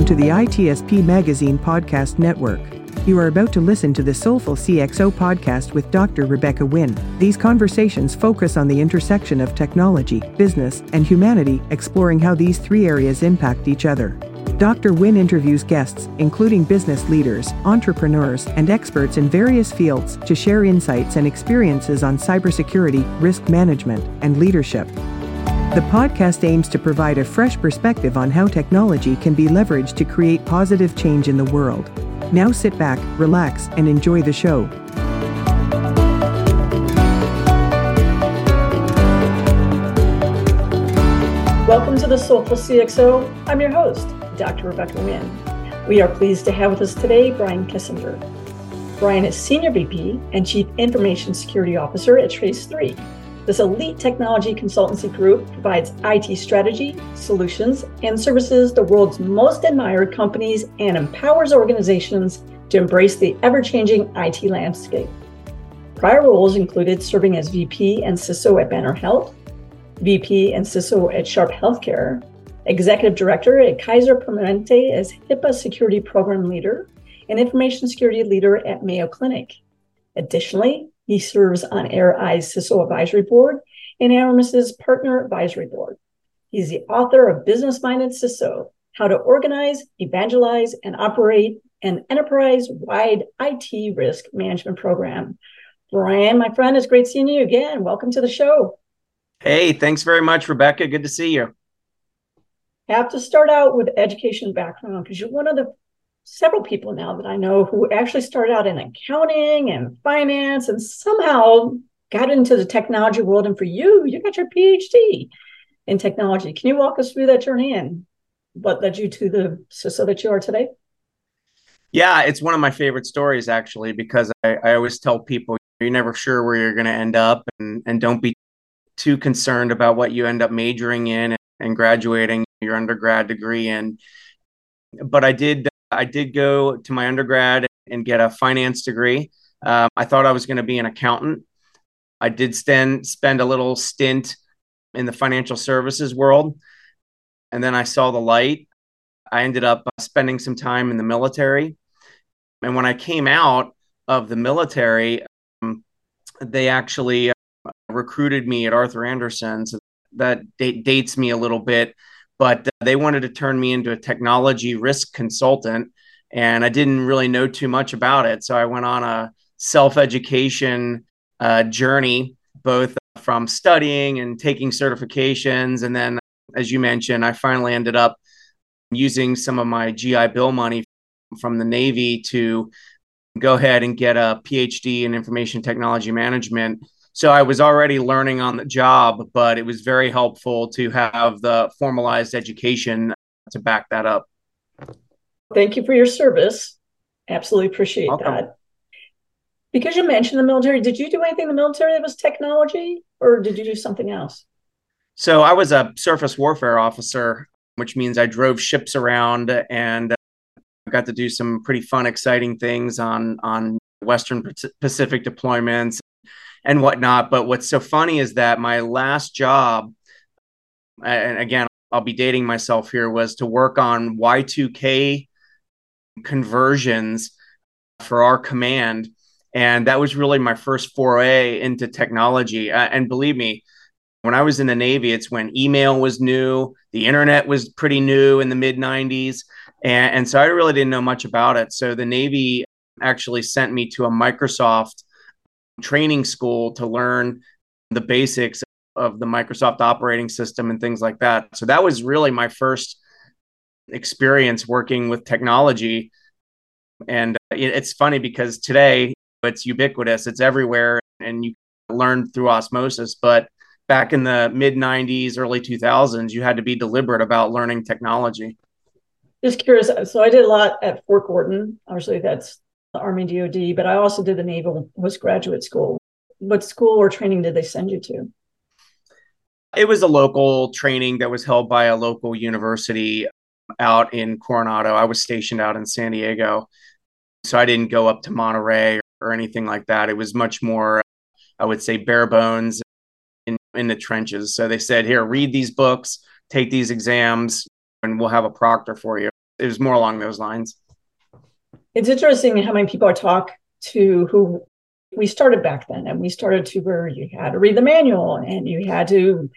Welcome to the ITSP Magazine Podcast Network. You are about to listen to the Soulful CXO podcast with Dr. Rebecca Wynn. These conversations focus on the intersection of technology, business, and humanity, exploring how these three areas impact each other. Dr. Wynn interviews guests, including business leaders, entrepreneurs, and experts in various fields, to share insights and experiences on cybersecurity, risk management, and leadership. The podcast aims to provide a fresh perspective on how technology can be leveraged to create positive change in the world. Now sit back, relax, and enjoy the show. Welcome to the Soulful CXO. I'm your host, Dr. Rebecca Wynn. We are pleased to have with us today Bryan Kissinger. Bryan is Senior VP and Chief Information Security Officer at Trace3, this elite technology consultancy group provides IT strategy, solutions, and services the world's most admired companies and empowers organizations to embrace the ever changing IT landscape. Prior roles included serving as VP and CISO at Banner Health, VP and CISO at Sharp Healthcare, Executive Director at Kaiser Permanente as HIPAA Security Program Leader, and Information Security Leader at Mayo Clinic. Additionally, he serves on AirEye's CISO Advisory Board and Aramis's Partner Advisory Board. He's the author of Business Minded CISO How to Organize, Evangelize, and Operate an Enterprise Wide IT Risk Management Program. Bryan, my friend, it's great seeing you again. Welcome to the show. Hey, thanks very much, Rebecca. Good to see you. I have to start out with education background because you're one of the several people now that I know who actually started out in accounting and finance and somehow got into the technology world. And for you, you got your PhD in technology. Can you walk us through that journey and what led you to the CISO that you are today? Yeah, it's one of my favorite stories actually, because I, I always tell people you're never sure where you're going to end up and, and don't be too concerned about what you end up majoring in and, and graduating your undergrad degree in. But I did I did go to my undergrad and get a finance degree. Um, I thought I was going to be an accountant. I did spend spend a little stint in the financial services world, and then I saw the light. I ended up uh, spending some time in the military, and when I came out of the military, um, they actually uh, recruited me at Arthur Andersen. So that date, dates me a little bit but uh, they wanted to turn me into a technology risk consultant and i didn't really know too much about it. So i went on a self-education uh, journey both from studying and taking certifications. And then as you mentioned i finally ended up using some of my gi bill money from the navy to go ahead and get a phd in information technology management so I was already learning on the job, but it was very helpful to have the formalized education to back that up. Thank you for your service. Absolutely appreciate Welcome. that. Because you mentioned the military, did you do anything in the military that was technology or did you do something else? So I was a surface warfare officer, which means I drove ships around and uh, got to do some pretty fun, exciting things on on Western Pacific deployments and whatnot. But what's so funny is that my last job, and again, I'll be dating myself here, was to work on Y2K conversions for our command. And that was really my first foray into technology. Uh, and believe me, when I was in the Navy, it's when email was new, the internet was pretty new in the mid 90s. And, and so I really didn't know much about it. So the Navy actually sent me to a Microsoft training school to learn the basics of the Microsoft operating system and things like that. So that was really my first experience working with technology. And uh, it's funny because today it's ubiquitous, it's everywhere, and you learn through osmosis. But back in the mid 90s, early 2000s, you had to be deliberate about learning technology. Just curious. So I did a lot at Fort Gordon. Obviously, that's the Army DoD, but I also did the Naval postgraduate school. What school or training did they send you to? It was a local training that was held by a local university out in Coronado. I was stationed out in San Diego. So I didn't go up to Monterey or anything like that. It was much more, I would say, bare bones in, in the trenches. So they said, here, read these books, take these exams, and we'll have a proctor for you. it was more along those lines. It's interesting how many people I talk to who we started back then and we started to where you had to read the manual and you had to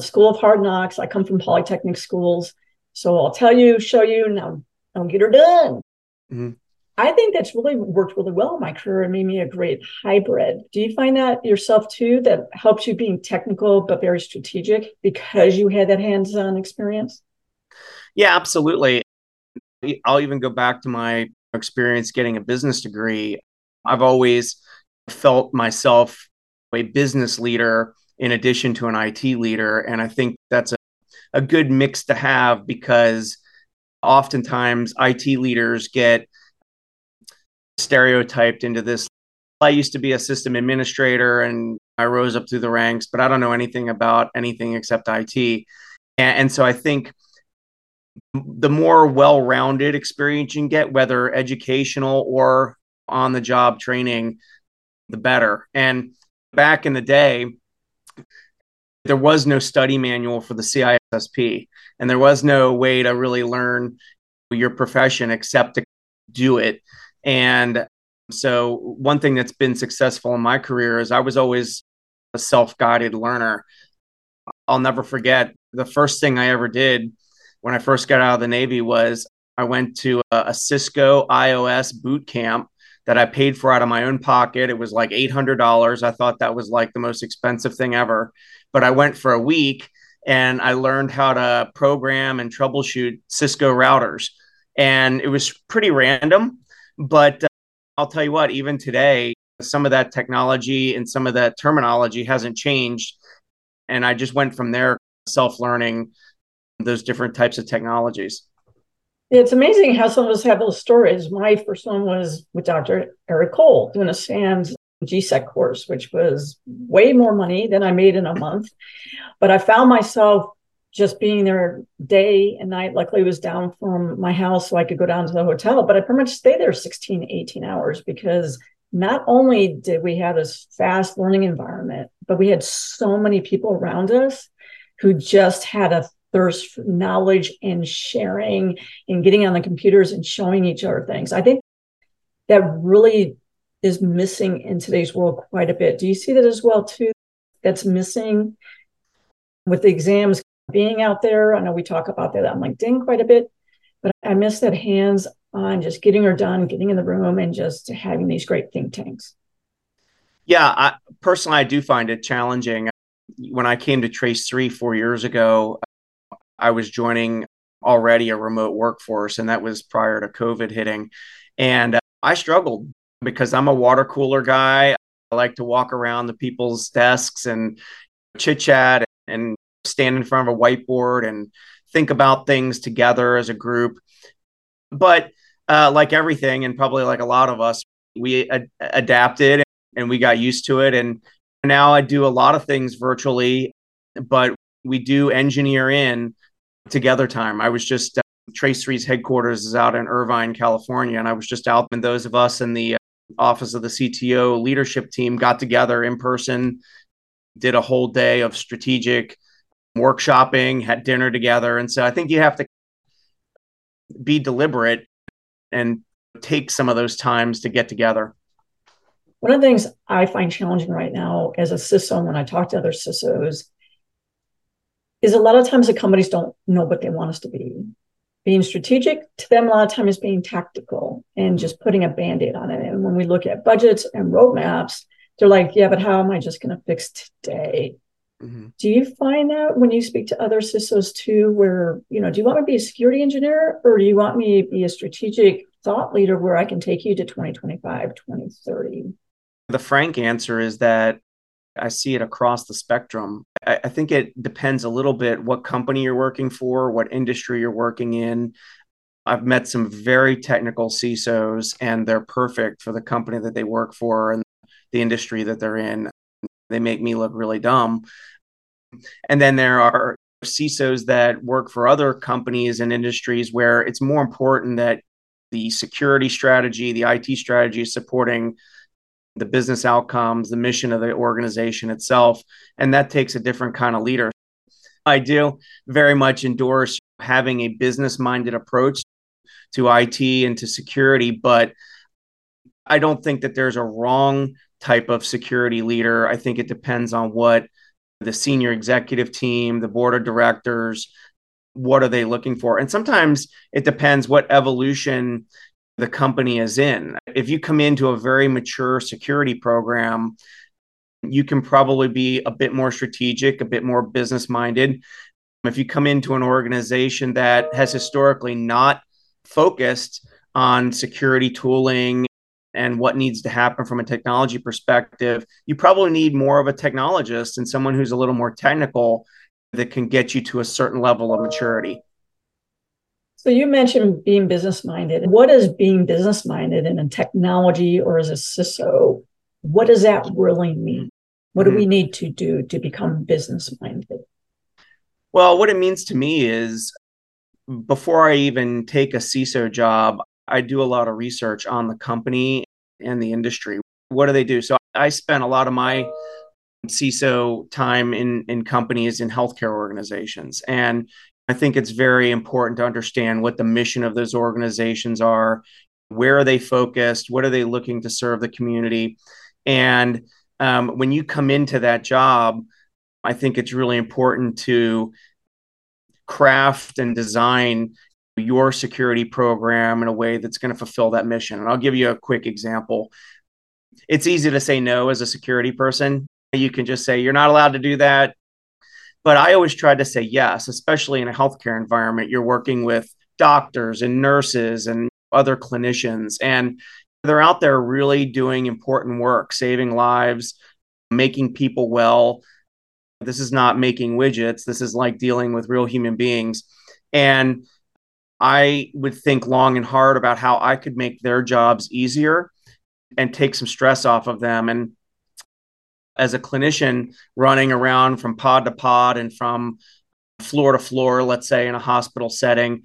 school of hard knocks. I come from polytechnic schools. So I'll tell you, show you, now don't get her done. Mm-hmm. I think that's really worked really well in my career and made me a great hybrid. Do you find that yourself too, that helps you being technical but very strategic because you had that hands on experience? Yeah, absolutely. I'll even go back to my experience getting a business degree. I've always felt myself a business leader in addition to an IT leader. And I think that's a, a good mix to have because oftentimes IT leaders get stereotyped into this. I used to be a system administrator and I rose up through the ranks, but I don't know anything about anything except IT. And, and so I think the more well rounded experience you can get, whether educational or on the job training, the better. And back in the day, there was no study manual for the CISSP, and there was no way to really learn your profession except to do it. And so, one thing that's been successful in my career is I was always a self guided learner. I'll never forget the first thing I ever did when I first got out of the Navy was I went to a, a Cisco IOS boot camp that I paid for out of my own pocket. It was like $800. I thought that was like the most expensive thing ever. But I went for a week and I learned how to program and troubleshoot Cisco routers. And it was pretty random. But uh, I'll tell you what, even today, some of that technology and some of that terminology hasn't changed. And I just went from there self learning those different types of technologies. It's amazing how some of us have those stories. My first one was with Dr. Eric Cole doing a SANS GSEC course, which was way more money than I made in a month. But I found myself just being there day and night. Luckily, it was down from my house, so I could go down to the hotel. But I pretty much stayed there 16, 18 hours because not only did we have this fast learning environment, but we had so many people around us who just had a thirst for knowledge and sharing and getting on the computers and showing each other things. I think that really is missing in today's world quite a bit. Do you see that as well too? That's missing with the exams being out there. I know we talk about that on LinkedIn quite a bit, but I miss that hands on just getting her done, getting in the room and just having these great think tanks. Yeah, I, personally, I do find it challenging. When I came to Trace3 four years ago, I was joining already a remote workforce, and that was prior to COVID hitting. And uh, I struggled because I'm a water cooler guy. I like to walk around the people's desks and chit chat and stand in front of a whiteboard and think about things together as a group. But uh, like everything, and probably like a lot of us, we ad- adapted and we got used to it. And now I do a lot of things virtually, but we do engineer in together time. I was just uh, Trace3's headquarters is out in Irvine, California, and I was just out. And those of us in the uh, office of the CTO leadership team got together in person, did a whole day of strategic workshopping, had dinner together, and so I think you have to be deliberate and take some of those times to get together. One of the things I find challenging right now as a CISO, when I talk to other CISOs, is a lot of times the companies don't know what they want us to be. Being strategic to them, a lot of times is being tactical and just putting a band aid on it. And when we look at budgets and roadmaps, they're like, yeah, but how am I just going to fix today? Mm-hmm. Do you find that when you speak to other CISOs too, where, you know, do you want me to be a security engineer or do you want me to be a strategic thought leader where I can take you to 2025, 2030? The frank answer is that I see it across the spectrum. I, I, think it depends a little bit what company you're working for, what industry you're working in. I've met some very technical CISOs, and they're perfect for the company that they work for and the industry that they're in. They make me look really dumb. And then there are CISOs that work for other companies and industries where it's more important that the security strategy, the IT strategy is supporting the business outcomes, the mission of the organization itself. And that takes a different kind of leader. I do very much endorse having a business minded approach to IT and to security, but I don't think that there's a wrong type of security leader. I think it depends on what the senior executive team, the board of directors, what are they looking for? And sometimes it depends what evolution the company is in. If you come into a very mature security program, you can probably be a bit more strategic, a bit more business minded. If you come into an organization that has historically not focused on security tooling and what needs to happen from a technology perspective, you probably need more of a technologist and someone who's a little more technical that can get you to a certain level of maturity. So you mentioned being business minded. What is being business minded in a technology or as a CISO? What does that really mean? What mm-hmm. do we need to do to become business minded? Well, what it means to me is before I even take a CISO job, I do a lot of research on the company and the industry. What do they do? So I spent a lot of my CISO time in in companies in healthcare organizations, and I think it's very important to understand what the mission of those organizations are, where are they focused, what are they looking to serve the community, and um, when you come into that job, I think it's really important to craft and design your security program in a way that's going to fulfill that mission. And I'll give you a quick example. It's easy to say no as a security person. You can just say, you're not allowed to do that. But I always try to say yes, especially in a healthcare environment. You're working with doctors and nurses and other clinicians, and they're out there really doing important work, saving lives, making people well. This is not making widgets. This is like dealing with real human beings. And I would think long and hard about how I could make their jobs easier and take some stress off of them. And as a clinician running around from pod to pod and from floor to floor, let's say in a hospital setting,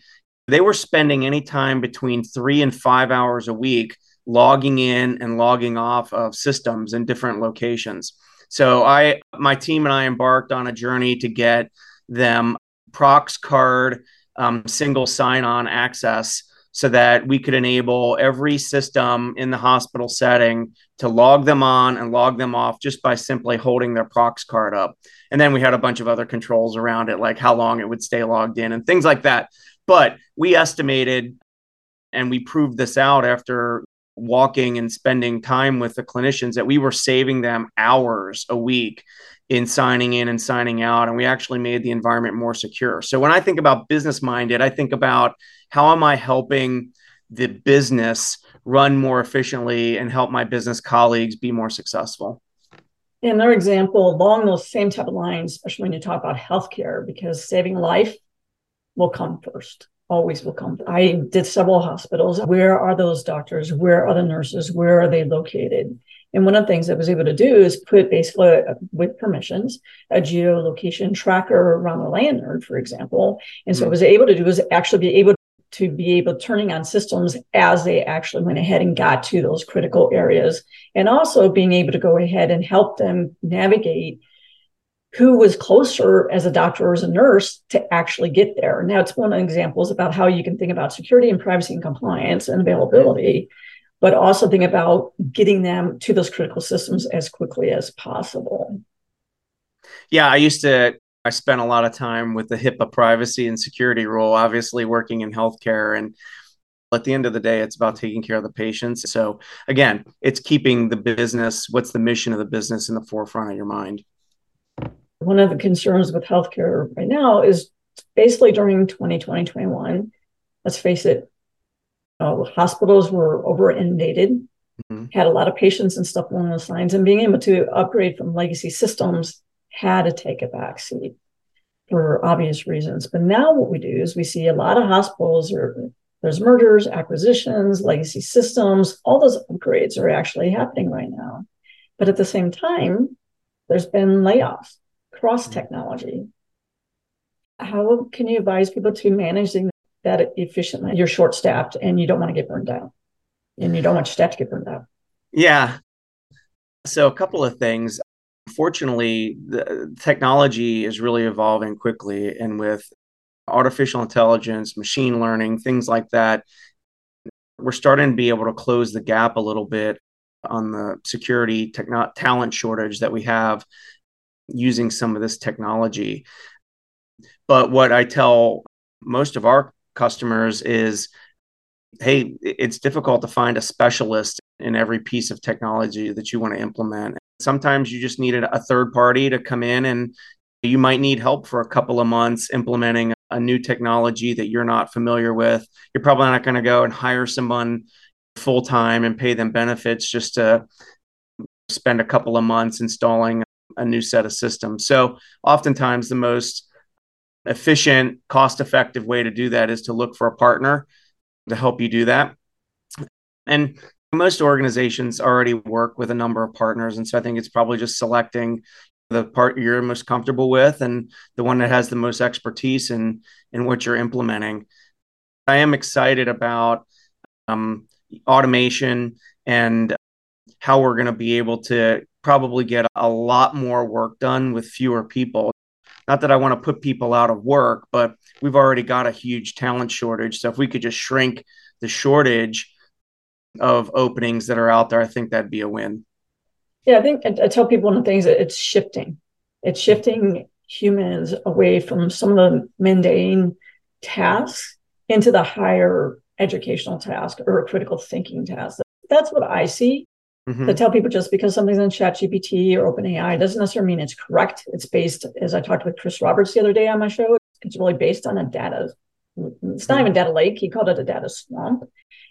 they were spending any time between three and five hours a week logging in and logging off of systems in different locations. So I my team and I embarked on a journey to get them prox card um, single sign on access so that we could enable every system in the hospital setting to log them on and log them off just by simply holding their prox card up. And then we had a bunch of other controls around it, like how long it would stay logged in and things like that. But we estimated and we proved this out after walking and spending time with the clinicians that we were saving them hours a week in signing in and signing out and we actually made the environment more secure. So when i think about business minded i think about how am i helping the business run more efficiently and help my business colleagues be more successful? Another example along those same type of lines especially when you talk about healthcare because saving life will come first always will come. I did several hospitals. Where are those doctors? Where are the nurses? Where are they located and one of the things I was able to do is put basically, uh, with permissions, a geolocation tracker around the lanyard, for example. And so mm-hmm. I was able to do is actually be able to be able turning on systems as they actually went ahead and got to those critical areas, and also being able to go ahead and help them navigate who was closer as a doctor or as a nurse to actually get there. Now, it's one of the examples about how you can think about security and privacy and compliance and availability but also think about getting them to those critical systems as quickly as possible. Yeah, I used to, I spent a lot of time with the HIPAA privacy and security rule, obviously working in healthcare. And at the end of the day, it's about taking care of the patients. So again, it's keeping the business, what's the mission of the business in the forefront of your mind. One of the concerns with healthcare right now is basically during 2020, 21, let's face it, uh, hospitals were over inundated, mm-hmm. had a lot of patients and stuff along those lines, and being able to upgrade from legacy systems had to take a back seat for obvious reasons. But now what we do is we see a lot of hospitals or there's mergers, acquisitions, legacy systems, all those upgrades are actually happening right now. But at the same time, there's been layoffs across mm-hmm. technology. How can you advise people to managing that efficiently. You're short staffed and you don't want to get burned out. And you don't want your staff to get burned out. Yeah. So a couple of things. Fortunately, the technology is really evolving quickly. And with artificial intelligence, machine learning, things like that, we're starting to be able to close the gap a little bit on the security talent shortage that we have using some of this technology. But what I tell most of our customers is hey, it's difficult to find a specialist in every piece of technology that you want to implement. Sometimes you just need a third party to come in and you might need help for a couple of months implementing a new technology that you're not familiar with. You're probably not going to go and hire someone full time and pay them benefits just to spend a couple of months installing a new set of systems. So, oftentimes, the most efficient, cost effective way to do that is to look for a partner to help you do that. And most organizations already work with a number of partners. And so I think it's probably just selecting the part you're most comfortable with and the one that has the most expertise in, in what you're implementing. I am excited about um, automation and how we're going to be able to probably get a lot more work done with fewer people. Not that I want to put people out of work, but we've already got a huge talent shortage. So if we could just shrink the shortage of openings that are out there, I think that'd be a win. Yeah, I think I, tell people one of the things that it's shifting. It's shifting humans away from some of the mundane tasks into the higher educational task or critical thinking task. That's what I see. Mm-hmm. To tell people just because something's in ChatGPT or OpenAI doesn't necessarily mean it's correct. It's based, as I talked with Chris Roberts the other day on my show, it's really based on a data. It's not even data lake. He called it a data swamp.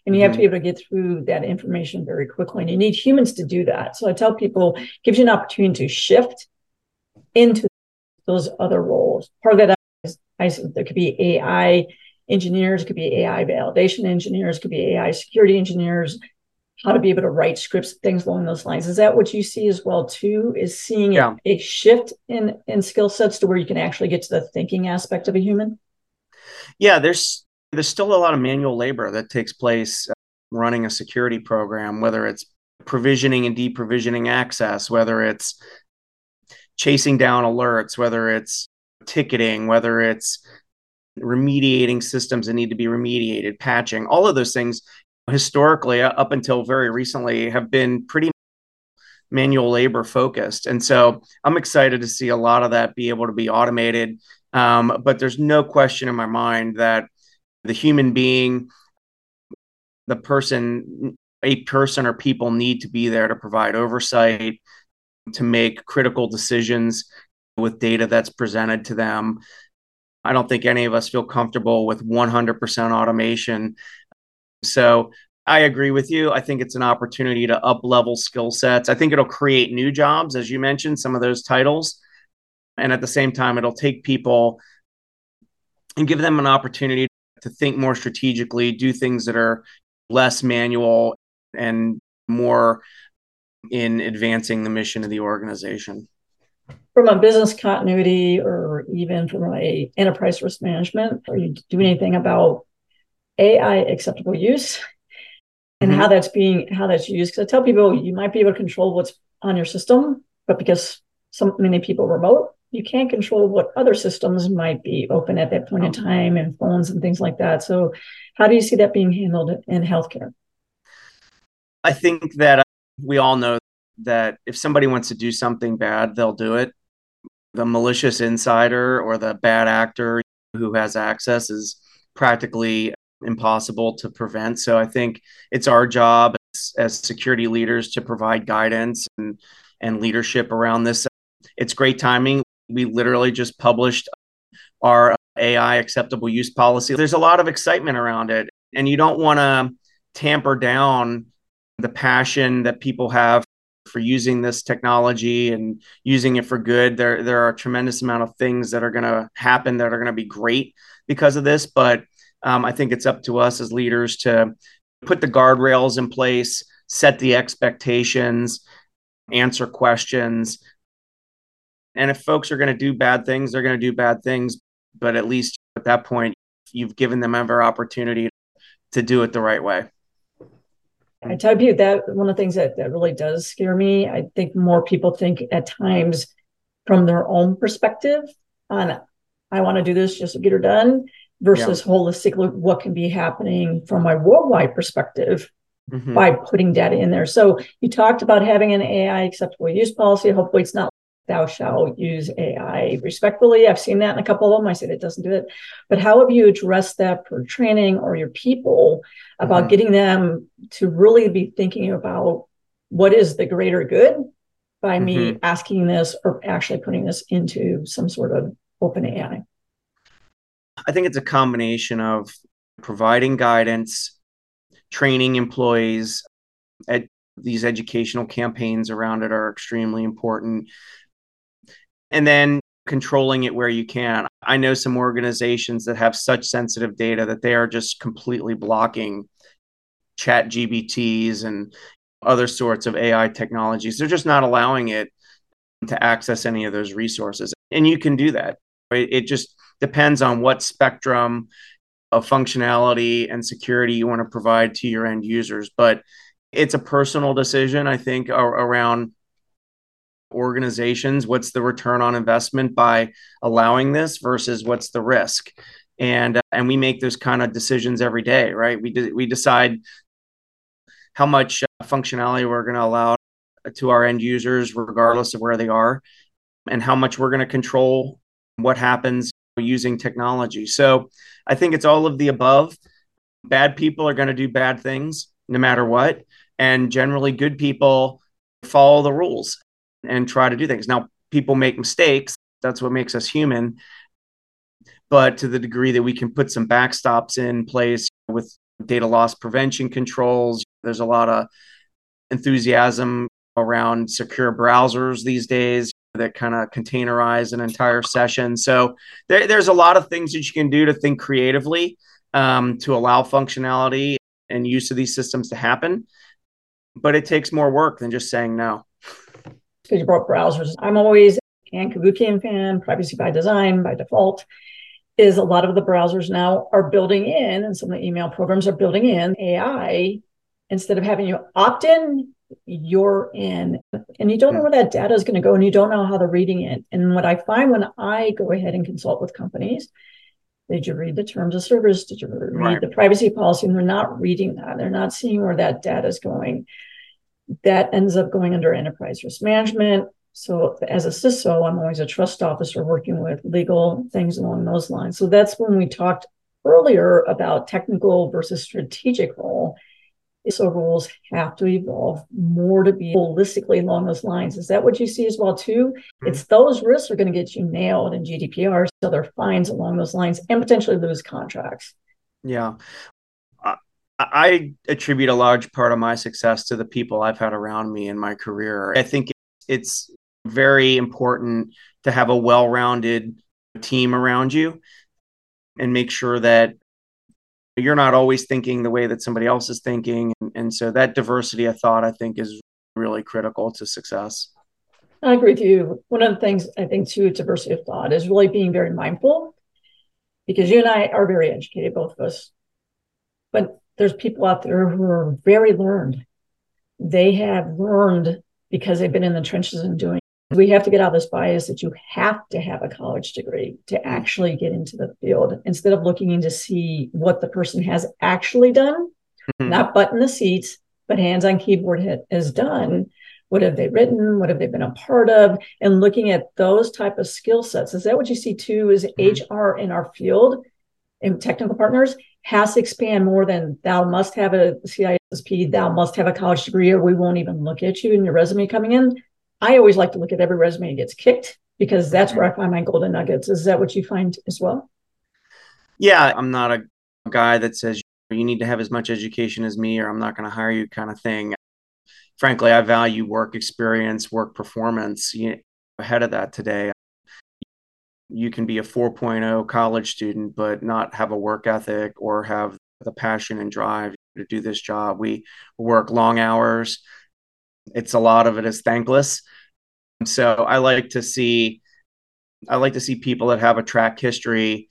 And you mm-hmm. have to be able to get through that information very quickly. And you need humans to do that. So I tell people, gives you an opportunity to shift into those other roles. Part of that is I, there could be AI engineers, could be AI validation engineers, could be AI security engineers, how to be able to write scripts, things along those lines. Is that what you see as well too? Is seeing yeah. a, a shift in in skill sets to where you can actually get to the thinking aspect of a human? Yeah, there's there's still a lot of manual labor that takes place uh, running a security program, whether it's provisioning and deprovisioning access, whether it's chasing down alerts, whether it's ticketing, whether it's remediating systems that need to be remediated, patching, all of those things historically uh, up until very recently have been pretty manual labor focused. And so i'm excited to see a lot of that be able to be automated. Um, but there's no question in my mind that the human being the person a person or people need to be there to provide oversight to make critical decisions with data that's presented to them. I don't think any of us feel comfortable with 100% automation so I agree with you. I think it's an opportunity to up level skill sets. I think it'll create new jobs, as you mentioned, some of those titles. And at the same time, it'll take people and give them an opportunity to think more strategically, do things that are less manual and more in advancing the mission of the organization. From a business continuity or even from a enterprise risk management, are you doing anything about AI acceptable use and mm-hmm. how that's being how that's used. Because I tell people you might be able to control what's on your system, but because so many people remote, you can't control what other systems might be open at that point in time and phones and things like that. So, how do you see that being handled in healthcare? I think that we all know that if somebody wants to do something bad, they'll do it. The malicious insider or the bad actor who has access is practically impossible to prevent. So I think it's our job as, as security leaders to provide guidance and, and leadership around this. It's great timing. We literally just published our uh, AI acceptable use policy. There's a lot of excitement around it, and you don't want to tamper down the passion that people have for using this technology and using it for good. There, there are a tremendous amount of things that are going to happen that are going to be great because of this, but um, I think it's up to us as leaders to put the guardrails in place, set the expectations, answer questions. And if folks are going to do bad things, they're going to do bad things. But at least at that point, you've given them every opportunity to do it the right way. I tell you that one of the things that, that really does scare me, I think more people think at times from their own perspective on I want to do this just to get her done versus yeah. holistically what can be happening from my worldwide perspective mm-hmm. by putting data in there. So you talked about having an AI acceptable use policy. Hopefully it's not thou shalt use AI respectfully. I've seen that in a couple of them. I said it doesn't do it. But how have you addressed that for training or your people about mm-hmm. getting them to really be thinking about what is the greater good by mm-hmm. me asking this or actually putting this into some sort of open AI? I think it's a combination of providing guidance, training employees, at these educational campaigns around it are extremely important and then controlling it where you can. I know some organizations that have such sensitive data that they are just completely blocking ChatGPTs and other sorts of AI technologies. They're just not allowing it to access any of those resources. And you can do that. Right? It just depends on what spectrum of functionality and security you want to provide to your end users. But it's a personal decision, I think, around organizations what's the return on investment by allowing this versus what's the risk and and we make those kind of decisions every day right we de- we decide how much uh, functionality we're going to allow to our end users regardless of where they are and how much we're going to control what happens using technology so i think it's all of the above bad people are going to do bad things no matter what and generally good people follow the rules and try to do things. Now, people make mistakes. That's what makes us human. But to the degree that we can put some backstops in place with data loss prevention controls, there's a lot of enthusiasm around secure browsers these days that kind of containerize an entire session. So there, there's a lot of things that you can do to think creatively um, to allow functionality and use of these systems to happen. But it takes more work than just saying no because you browsers. I'm always Ann Cavoukian fan, privacy by design by default. Is a lot of the browsers now are building in, and some of the email programs are building in AI instead of having you opt in, you're in, and you don't know where that data is going to go, and you don't know how they're reading it. And what I find when I go ahead and consult with companies, did you read the terms of service? Did you read right. the privacy policy? And they're not reading that. They're not seeing where that data is going that ends up going under enterprise risk management. So as a CISO, I'm always a trust officer working with legal things along those lines. So that's when we talked earlier about technical versus strategic role. So rules have to evolve more to be holistically along those lines. Is that what you see as well too? Mm-hmm. It's those risks are going to get you nailed in GDPR, so there are fines along those lines and potentially lose contracts. Yeah. I attribute a large part of my success to the people I've had around me in my career. I think it's very important to have a well rounded team around you and make sure that you're not always thinking the way that somebody else is thinking. And, so that diversity of thought, I think, is really critical to success. I agree with you. One of the things I think, too, diversity of thought is really being very mindful because you and I are very educated, both of us. But there's people out there who are very learned. They have learned because they've been in the trenches and doing. We have to get out of this bias that you have to have a college degree to mm-hmm. actually get into the field instead of looking in to see what the person has actually done, mm-hmm. not button the seats, but hands on keyboard has done. What have they written? What have they been a part of? And looking at those type of skill sets. Is that what you see too? Is mm-hmm. HR in our field and technical partners has to expand more than thou must have a CISSP, thou must have a college degree, or we won't even look at you and your resume coming in. I always like to look at every resume that gets kicked because that's where I find my golden nuggets. Is that what you find as well? Yeah, I'm not a guy that says you need to have as much education as me or I'm not going to hire you kind of thing. Frankly, I value work experience, work performance ahead of that today you can be a 4.0 college student but not have a work ethic or have the passion and drive to do this job we work long hours it's a lot of it is thankless so i like to see i like to see people that have a track history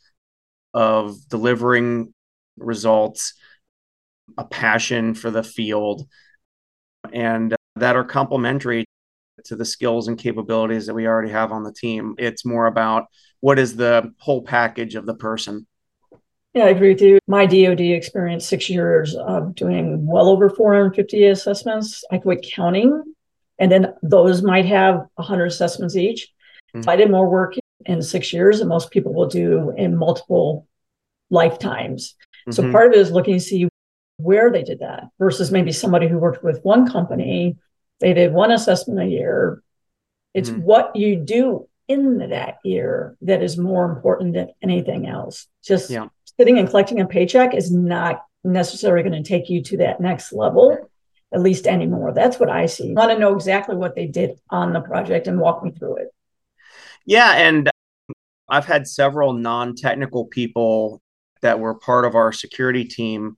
of delivering results a passion for the field and uh, that are complementary to the skills and capabilities that we already have on the team. It's more about what is the whole package of the person. Yeah, I agree with you. My DoD experience, six years of doing well over 450 assessments. I quit counting, and then those might have 100 assessments each. Mm-hmm. I did more work in six years than most people will do in multiple lifetimes. Mm-hmm. So part of it is looking to see where they did that versus maybe somebody who worked with one company. They did one assessment a year. It's mm-hmm. what you do in that year that is more important than anything else. Just yeah. sitting and collecting a paycheck is not necessarily going to take you to that next level, at least anymore. That's what I see. I want to know exactly what they did on the project and walk me through it. Yeah. And I've had several non technical people that were part of our security team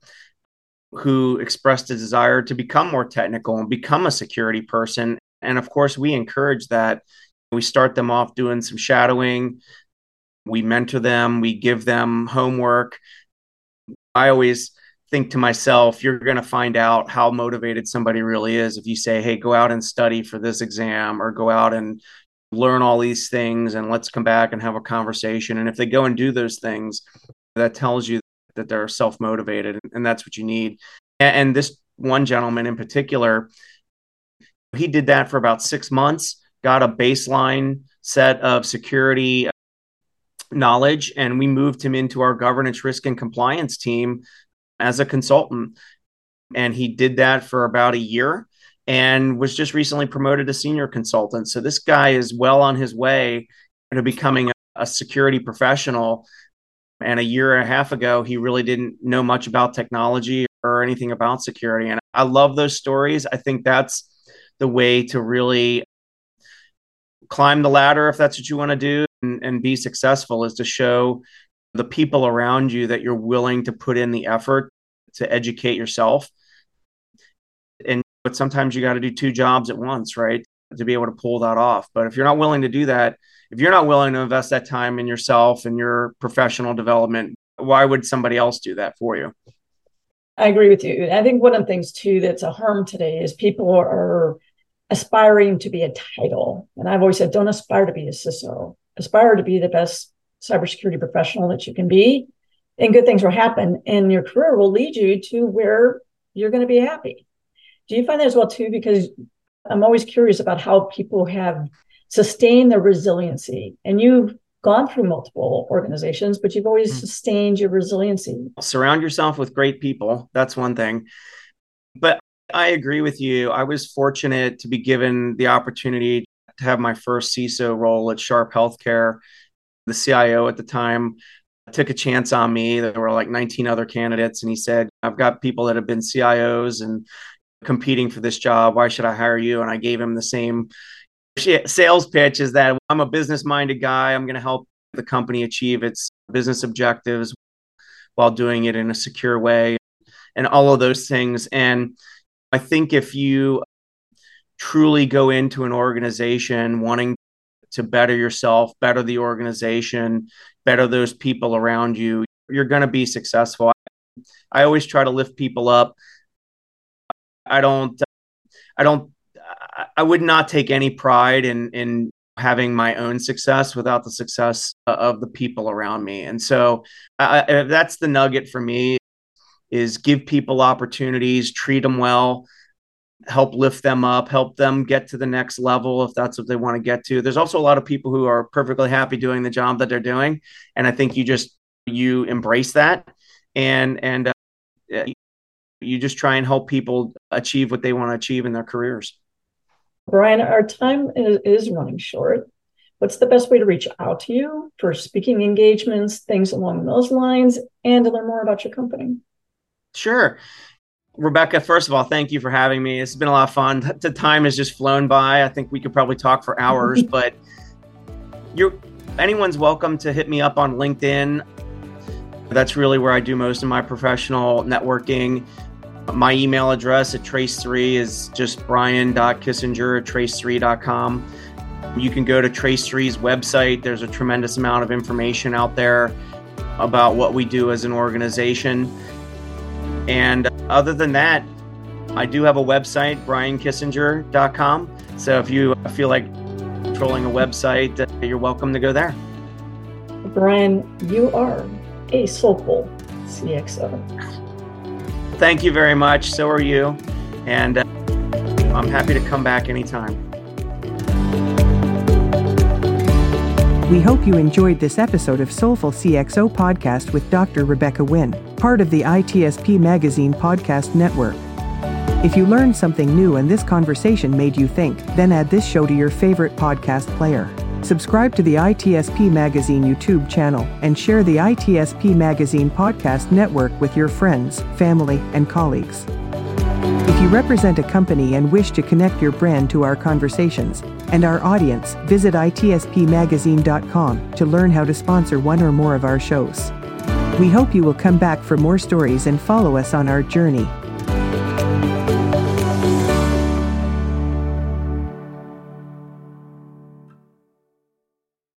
who expressed a desire to become more technical and become a security person. And of course, we encourage that. We start them off doing some shadowing, we mentor them, we give them homework. I always think to myself, you're going to find out how motivated somebody really is if you say, hey, go out and study for this exam or go out and learn all these things and let's come back and have a conversation. And if they go and do those things, that tells you that they're self motivated, and that's what you need. And this one gentleman in particular, he did that for about six months, got a baseline set of security uh, knowledge, and we moved him into our governance, risk, and compliance team as a consultant. And he did that for about a year and was just recently promoted to senior consultant. So this guy is well on his way to becoming a, security professional and a year and a half ago, he really didn't know much about technology or anything about security. And I love those stories. I think that's the way to really climb the ladder if that's what you want to do and, and be successful is to show the people around you that you're willing to put in the effort to educate yourself. And but sometimes you got to do two jobs at once, right? To be able to pull that off. But if you're not willing to do that, if you're not willing to invest that time in yourself and your professional development, why would somebody else do that for you? I agree with you. I think one of the things too that's a harm today is people are aspiring to be a title. And I've always said, don't aspire to be a CISO. Aspire to be the best cybersecurity professional that you can be. And good things will happen. And your career will lead you to where you're going to be happy. Do you find that as well too? Because I'm always curious about how people have sustained the resiliency. And you've gone through multiple organizations, but you've always mm. sustained your resiliency. Surround yourself with great people. That's one thing. But I agree with you. I was fortunate to be given the opportunity to have my first CISO role at Sharp Healthcare. The CIO at the time took a chance on me. There were like 19 other candidates, and he said, I've got people that have been CIOs and competing for this job. Why should I hire you? And I gave him the same sales pitch is that I'm a business minded guy. I'm going to help the company achieve its business objectives while doing it in a secure way and all of those things. And I think if you truly go into an organization wanting to better yourself, better the organization, better those people around you, you're going to be successful. I always try to lift people up. I don't uh, I don't I would not take any pride in in having my own success without the success of the people around me. And so I, that's the nugget for me is give people opportunities, treat them well, help lift them up, help them get to the next level if that's what they want to get to. There's also a lot of people who are perfectly happy doing the job that they're doing, and I think you just you embrace that and and uh, you just try and help people achieve what they want to achieve in their careers. Bryan, our time is, is running short. What's the best way to reach out to you for speaking engagements, things along those lines, and to learn more about your company? Sure. Rebecca, first of all, thank you for having me. It's been a lot of fun. The time has just flown by. I think we could probably talk for hours, but you're anyone's welcome to hit me up on LinkedIn. That's really where I do most of my professional networking. My email address at Trace3 is just bryan.kissinger at trace3.com. You can go to Trace3's website. There's a tremendous amount of information out there about what we do as an organization. And other than that, I do have a website, bryankissinger.com. So if you feel like trolling a website, uh, you're welcome to go there. Bryan, you are a soulful CXO. Thank you very much. So are you. And uh, I'm happy to come back anytime. We hope you enjoyed this episode of Soulful CXO podcast with Dr. Rebecca Wynn, part of the ITSP Magazine podcast network. If you learned something new and this conversation made you think, then add this show to your favorite podcast player. Subscribe to the ITSP Magazine YouTube channel and share the ITSP Magazine podcast network with your friends, family, and colleagues. If you represent a company and wish to connect your brand to our conversations and our audience, visit itspmagazine.com to learn how to sponsor one or more of our shows. We hope you will come back for more stories and follow us on our journey.